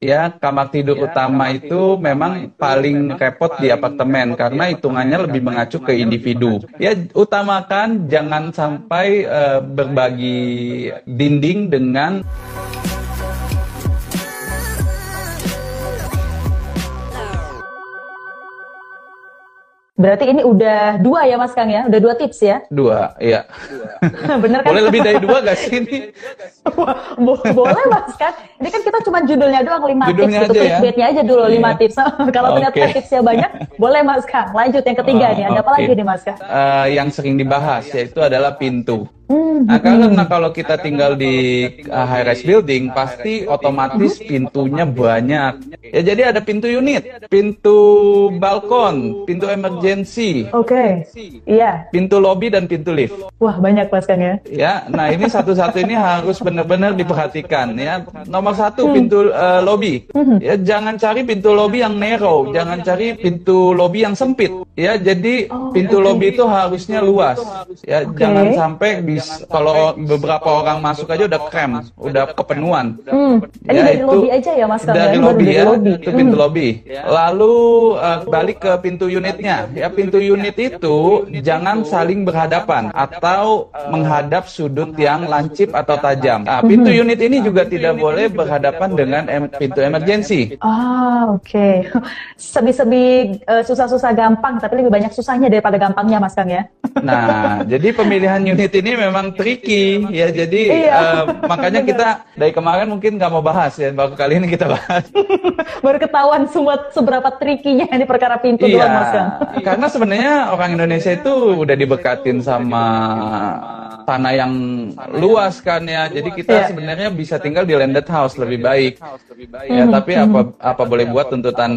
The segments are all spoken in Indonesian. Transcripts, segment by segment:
ya kamar tidur utama itu memang paling repot di apartemen karena hitungannya lebih mengacu ke individu. Ya utamakan jangan sampai uh, berbagi dinding dengan Berarti ini udah dua ya Mas Kang ya? Udah dua tips ya? Dua, iya. Bener kan? Boleh lebih dari dua gak sih ini? Boleh Mas Kang. Ini kan kita cuma judulnya doang lima judulnya tips gitu. Ya? Clickbaitnya aja dulu lima iya. tips. Kalau okay. ternyata tipsnya banyak, boleh Mas Kang. Lanjut yang ketiga oh, nih. Ada okay. apa lagi nih Mas Kang? Uh, yang sering dibahas yaitu adalah pintu. Nah, karena kalau kita tinggal di uh, high rise building, pasti otomatis pintunya banyak. Ya, jadi ada pintu unit, pintu balkon, pintu emergency. Oke. Okay. Iya. Pintu lobby dan pintu lift. Wah, banyak Mas Kang ya. Ya, nah ini satu-satu ini harus benar-benar diperhatikan ya. Nomor satu hmm. pintu uh, lobby. Hmm. Ya, jangan cari pintu lobby yang narrow, jangan cari pintu lobby yang sempit. Ya, jadi oh, pintu lobby itu harusnya luas. Ya, okay. jangan sampai bisa kalau beberapa orang masuk aja udah krem, udah kepenuhan. Hmm. Ini ya, dari itu, lobby aja ya Mas Dari ya? lobby ya, lobby. itu pintu hmm. lobby. Lalu uh, balik ke pintu unitnya. Ya pintu unit itu jangan saling berhadapan atau menghadap sudut yang lancip atau tajam. Nah, pintu hmm. unit ini juga tidak boleh berhadapan dengan em pintu emergency. Ah, oke. Okay. Sebi-sebi uh, susah-susah gampang, tapi lebih banyak susahnya daripada gampangnya Mas Kang ya. Nah, jadi pemilihan unit ini memang tricky ya. Jadi iya. uh, makanya kita dari kemarin mungkin nggak mau bahas ya. Baru kali ini kita bahas. Baru ketahuan semua seberapa trikinya ini perkara pintu iya, doang Mas Karena sebenarnya orang Indonesia itu udah dibekatin sama tanah yang luas kan ya. Jadi kita yeah. sebenarnya bisa tinggal di landed house lebih baik. Ya, mm-hmm. tapi apa apa boleh buat tuntutan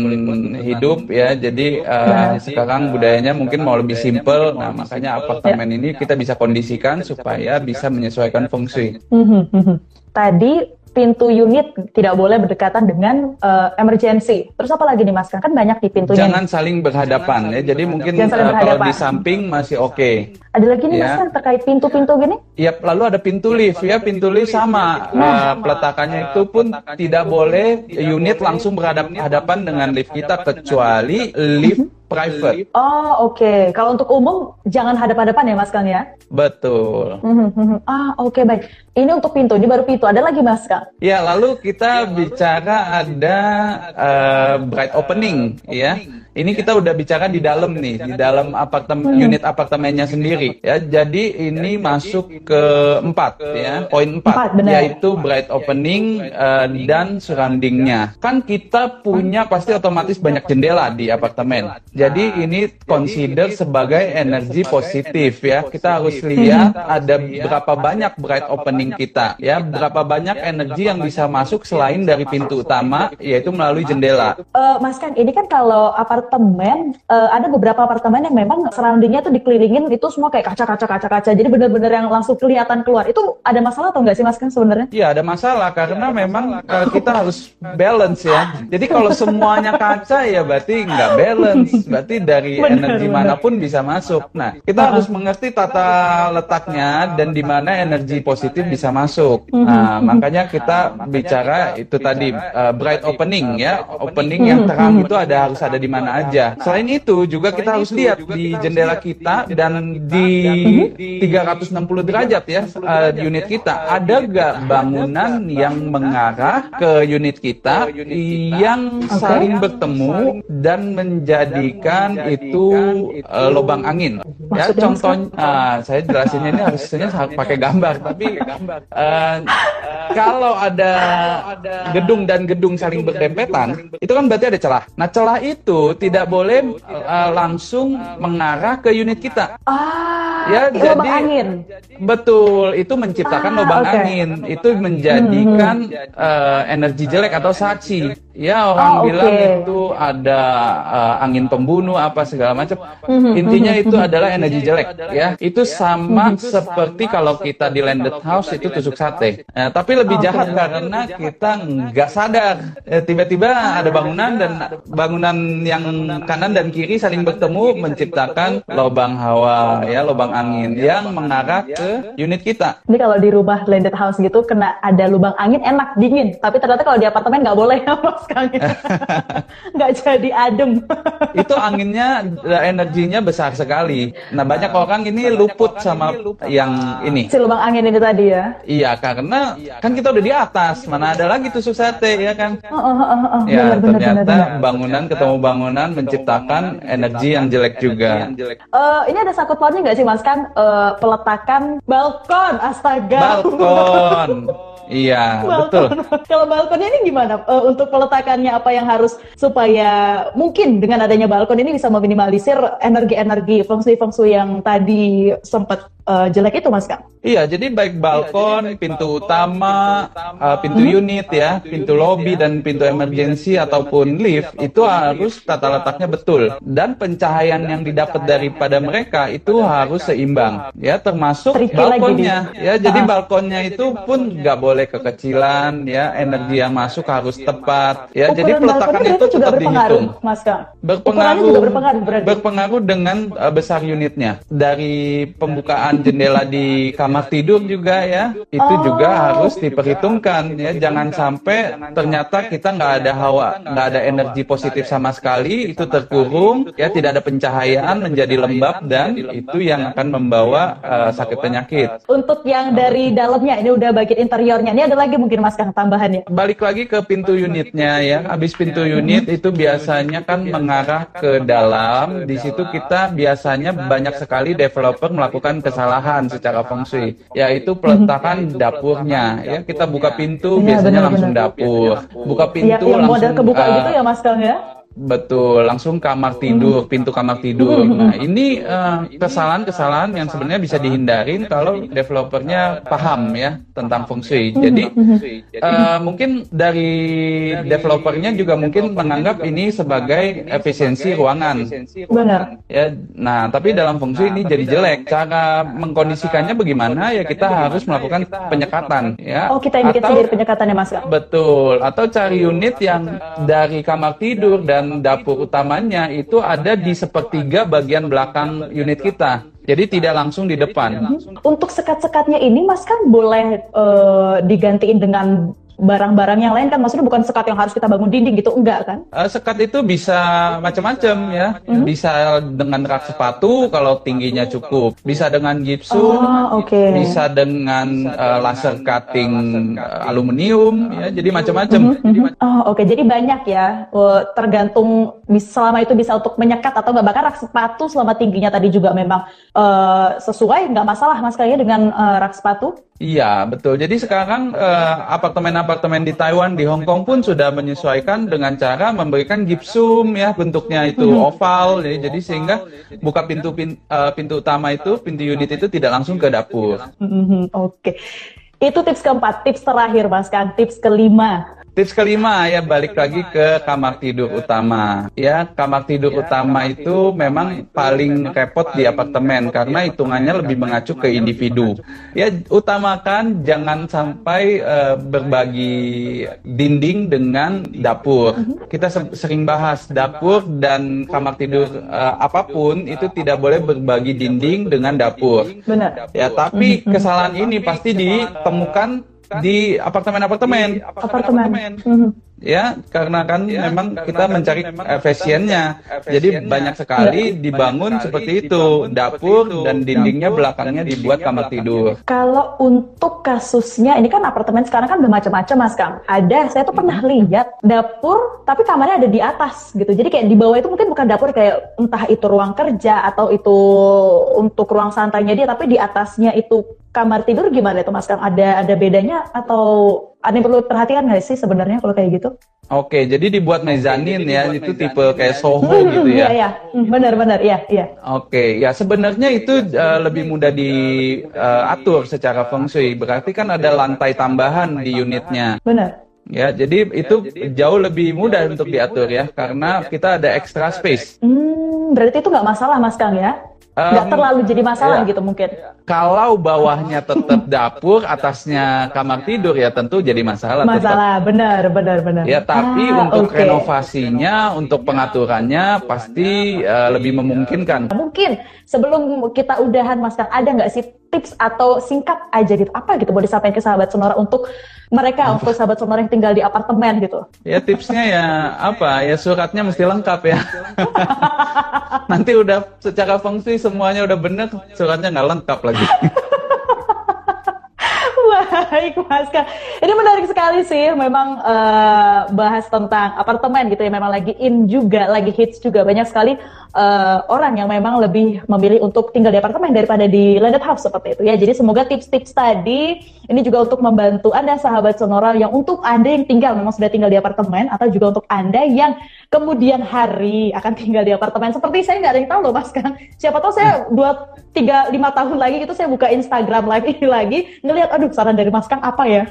hidup ya. Jadi uh, sekarang budayanya mungkin mau lebih simple. Nah, makanya apartemen ini kita bisa kondisikan supaya bisa menyesuaikan fungsi. Mm-hmm. Tadi pintu unit tidak boleh berdekatan dengan uh, emergency. Terus apa lagi nih Mas? Kan banyak di pintunya. Jangan saling berhadapan ya. Jadi mungkin uh, kalau di samping masih oke. Okay. Ada lagi nih ya. Mas kan terkait pintu-pintu gini? Iya, lalu ada pintu lift ya. Pintu lift sama nah. uh, peletakannya itu pun tidak boleh unit langsung berhadapan dengan lift kita kecuali lift private. Oh oke. Okay. Kalau untuk umum jangan hadap-hadapan ya Mas Kang ya? Betul. Mhm, mhm. ah oke okay, baik. Ini untuk pintu, ini baru pintu. Ada lagi Mas Kang? Ya lalu kita bicara ada uh, bright opening ya. Ini kita udah bicara di dalam nih, di dalam apartemen unit apartemennya sendiri ya. Jadi ini masuk ke empat ya, poin empat, yaitu bright opening uh, dan surroundingnya. Kan kita punya pasti otomatis banyak jendela di apartemen. Jadi ini consider sebagai energi positif ya. Kita harus lihat ada berapa banyak bright opening kita ya, berapa banyak energi yang bisa masuk selain dari pintu utama yaitu melalui jendela. Uh, Mas Kang, ini kan kalau apartemen uh, ada beberapa apartemen yang memang surroundingnya tuh dikelilingin itu semua kayak kaca-kaca kaca-kaca jadi benar-benar yang langsung kelihatan keluar itu ada masalah atau enggak sih mas kan sebenarnya? Iya ada masalah karena ya, memang masalah. Uh, kita harus balance ya. Jadi kalau semuanya kaca ya berarti nggak balance, berarti dari bener, energi bener. mana pun bisa masuk. Nah kita uh harus mengerti tata letaknya dan di mana energi positif bisa masuk. Mhm. Nah makanya kita bicara itu tadi uh, bright opening ya, opening. Yang terang itu ada harus ada di mana aja. Selain itu juga kita harus lihat di jendela kita dan di 360 derajat ya uh, unit kita. Ada gak bangunan yang mengarah ke unit kita yang saling bertemu dan menjadikan itu uh, lubang angin. Ya contoh uh, saya jelasinnya ini harusnya pakai gambar. tapi uh, kalau ada gedung dan gedung saling berdempetan itu kan berarti ada celah. Nah celah itu tidak boleh uh, langsung mengarah ke unit kita. Ah, ya jadi lubang angin. Betul, itu menciptakan ah, lubang okay. angin. Itu menjadikan hmm. uh, energi jelek atau saksi. Ya orang Oh, bilang itu ada uh, angin pembunuh apa segala macam. Intinya itu adalah energi jelek ya. Itu sama seperti kalau kita di landed house itu tusuk sate. Nah, tapi lebih Oke. jahat karena kita nggak sadar. Eh, Tiba-tiba ada bangunan dan bangunan yang kanan dan kiri saling bertemu menciptakan lubang hawa ya, lubang angin yang mengarah ke unit kita. Ini kalau di rumah landed house gitu kena ada lubang angin enak dingin, tapi ternyata kalau di apartemen nggak boleh Kang. nggak jadi adem. itu anginnya energinya besar sekali. Nah banyak orang ini luput sama yang ini. si lubang angin ini tadi ya. Iya karena kan kita udah di atas, mana ada lagi tusuk sate ya kan? Oh, oh, oh, oh, oh. Ya benar, benar, benar, ternyata benar. bangunan ketemu bangunan menciptakan energi yang jelek juga. Eh, ini ada sangkut pautnya nggak sih mas kan Eh, peletakan balkon, astaga. Balkon, iya betul. Balkon. Kalau balkonnya ini gimana? Eh, untuk peletakannya apa yang harus supaya mungkin dengan adanya balkon ini bisa meminimalisir energi-energi feng shui-feng shui yang tadi sempat eh, jelek itu mas Kang? Iya, jadi baik balkon, pintu utama, uh, pintu unit ya, pintu lobby dan pintu emergency ataupun lift itu harus tata letaknya betul dan pencahayaan yang didapat daripada mereka itu harus seimbang ya, termasuk Tricky lagi balkonnya ya. Jadi Ah. balkonnya itu pun nggak boleh kekecilan ya, energi yang masuk harus tepat. Ya. Jadi Ukuran peletakan balkonnya itu tetap berpengaruh, dihitung mas Kang. Ukurannya berpengaruh juga berpengaruh berarti. berpengaruh dengan uh, besar unitnya. Dari pembukaan jendela di kamar tidur juga ya itu Oh. juga harus diperhitungkan. Ya jangan sampai ternyata kita nggak ada hawa nggak ada energi positif sama sekali itu terkurung ya tidak ada pencahayaan menjadi lembab dan itu yang akan membawa uh, sakit penyakit. Untuk yang dari dalamnya, ini udah bagian interiornya. Ini ada lagi mungkin mas Kang tambahannya. balik lagi ke pintu unitnya ya. Habis pintu unit itu biasanya kan mengarah ke dalam. Di situ kita biasanya banyak sekali developer melakukan kesalahan secara feng shui, yaitu peletakan dapurnya. Ya, kita buka pintu Iya, biasanya benar, langsung benar. dapur. Buka Ya, pintu yang model langsung kebuka eh, gitu ya mas Kang ya? Betul, langsung kamar tidur, pintu kamar tidur. Nah, ini eh, kesalahan-kesalahan yang sebenarnya bisa dihindarin kalau developernya paham ya tentang feng shui. Jadi eh, mungkin dari developernya juga mungkin menganggap ini sebagai efisiensi ruangan. Benar. Ya, nah tapi dalam feng shui ini jadi jelek. Cara mengkondisikannya bagaimana? Ya kita harus melakukan penyekatan. Ya. Oh kita yang bikin sendiri penyekatannya mas? Betul, atau cari unit yang dari kamar tidur dan dapur utamanya itu ada di sepertiga bagian belakang unit kita. Jadi tidak langsung di depan. Untuk sekat-sekatnya ini Mas kan boleh eh, digantiin dengan barang-barang yang lain kan maksudnya bukan sekat yang harus kita bangun dinding gitu enggak kan? Eh, sekat itu bisa macam-macam ya. Bisa dengan rak sepatu kalau tingginya cukup. Bisa dengan gipsum. Oh, oke. Bisa dengan eh, laser cutting eh, aluminium ya. Jadi macam-macam. Jadi Oh oke jadi banyak ya tergantung selama itu bisa untuk menyekat atau enggak bahkan rak sepatu selama tingginya tadi juga memang eh, sesuai nggak masalah Mas kayaknya dengan eh, rak sepatu? Iya, betul. Jadi sekarang eh, apartemen-apartemen di Taiwan, di Hong Kong pun sudah menyesuaikan dengan cara memberikan gipsum ya, bentuknya itu oval ya. Jadi sehingga buka pintu pin- eh, pintu utama itu, pintu unit itu tidak langsung ke dapur. Mhm, Oke. Itu tips keempat, tips terakhir Mas kan, tips kelima. Tips kelima ya balik lagi ke kamar tidur utama. Ya, kamar tidur utama itu memang paling repot di apartemen karena hitungannya lebih mengacu ke individu. Ya, utamakan jangan sampai eh, berbagi dinding dengan dapur. Kita se- sering bahas dapur dan kamar tidur eh, apa pun itu tidak boleh berbagi dinding dengan dapur. Benar. Ya, tapi kesalahan ini pasti ditemukan di apartemen-apartemen. Apartemen. Mhm. Ya, karena kan memang kita mencari efisiennya. Jadi banyak sekali dibangun seperti itu, dapur dan dindingnya belakangnya dibuat kamar tidur. Kalau untuk kasusnya, ini kan apartemen sekarang kan bermacam-macam mas Kang. Ada, saya tuh pernah lihat dapur, tapi kamarnya ada di atas gitu. Jadi kayak di bawah itu mungkin bukan dapur kayak entah itu ruang kerja atau itu untuk ruang santainya dia, tapi di atasnya itu kamar tidur gimana itu mas Kang? Ada ada bedanya atau ada yang perlu perhatikan nggak sih sebenarnya kalau kayak gitu? Oke, jadi dibuat mezanin ya, itu tipe kayak Soho Hmm, gitu Iya, ya. iya. Hmm, Benar-benar, iya, iya. Oke, ya sebenarnya itu eh, lebih mudah diatur secara feng shui. Berarti kan ada lantai tambahan di unitnya. Benar. Ya, jadi itu jauh lebih mudah untuk diatur ya, karena kita ada extra space. Hmm, berarti itu nggak masalah Mas Kang ya? Nggak Em, terlalu jadi masalah ya. gitu mungkin. Kalau bawahnya tetap dapur, atasnya kamar tidur ya tentu jadi masalah. tetap. Masalah, benar, benar, benar. Ya, tapi Ah, untuk oke. renovasinya, untuk pengaturannya pasti eh, lebih memungkinkan. Mungkin sebelum kita udahan Mas Kang, ada nggak sih tips atau singkat aja gitu? Apa gitu boleh disampaikan ke sahabat Sonora untuk mereka, untuk sahabat Sonora yang tinggal di apartemen gitu? Ya tipsnya ya apa? Ya suratnya mesti lengkap ya. Nanti udah secara fungsi semuanya udah bener, suratnya nggak lengkap lagi. Baik, Mas Kang. Ini menarik sekali sih, memang eh, bahas tentang apartemen gitu ya, memang lagi in juga, lagi hits juga. Banyak sekali eh, orang yang memang lebih memilih untuk tinggal di apartemen daripada di landed house seperti itu ya. Jadi semoga tips-tips tadi ini juga untuk membantu Anda sahabat Sonora yang untuk Anda yang tinggal memang sudah tinggal di apartemen atau juga untuk Anda yang kemudian hari akan tinggal di apartemen. Seperti saya nggak ada yang tahu loh Mas Kang. Siapa tahu saya dua tiga lima tahun lagi itu saya buka Instagram lagi lagi ngelihat aduh saran dari Mas apa ya?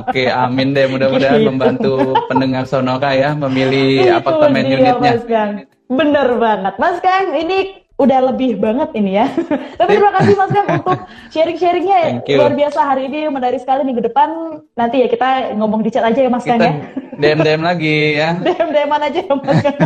Oke, amin deh. Mudah-mudahan Gitu. membantu pendengar Sonora ya memilih Itu apartemen dia, unitnya. Mas Kang. Bener banget. Mas Kang, ini udah lebih banget ini ya. Tapi terima kasih Mas Kang untuk sharing-sharingnya you. luar biasa hari ini menarik sekali minggu depan nanti ya kita ngomong di chat aja ya Mas Kang ya. DM-DM lagi ya. DM DM aja ya Mas Kang.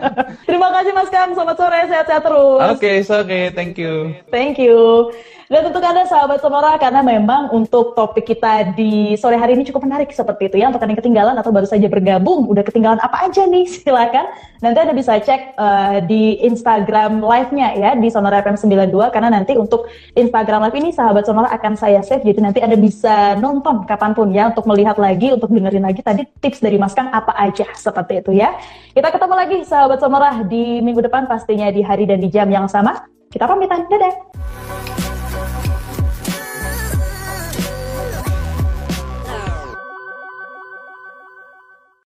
terima kasih Mas Kang. Selamat sore, sehat-sehat terus. Oke, sorry, thank you. Thank you. Dan untuk Anda sahabat Sonora, karena memang untuk topik kita di sore hari ini cukup menarik seperti itu ya. Untuk yang ketinggalan atau baru saja bergabung, udah ketinggalan apa aja nih, silakan. Nanti Anda bisa cek eh, di Instagram live-nya ya, di Sonora FM 92. Karena nanti untuk Instagram live ini sahabat Sonora akan saya save. Jadi nanti Anda bisa nonton kapan pun ya, untuk melihat lagi, untuk dengerin lagi tadi tips dari Mas Kang apa aja, seperti itu ya. Kita ketemu lagi sahabat Sonora di minggu depan pastinya di hari dan di jam yang sama. Kita pamitan, dadah!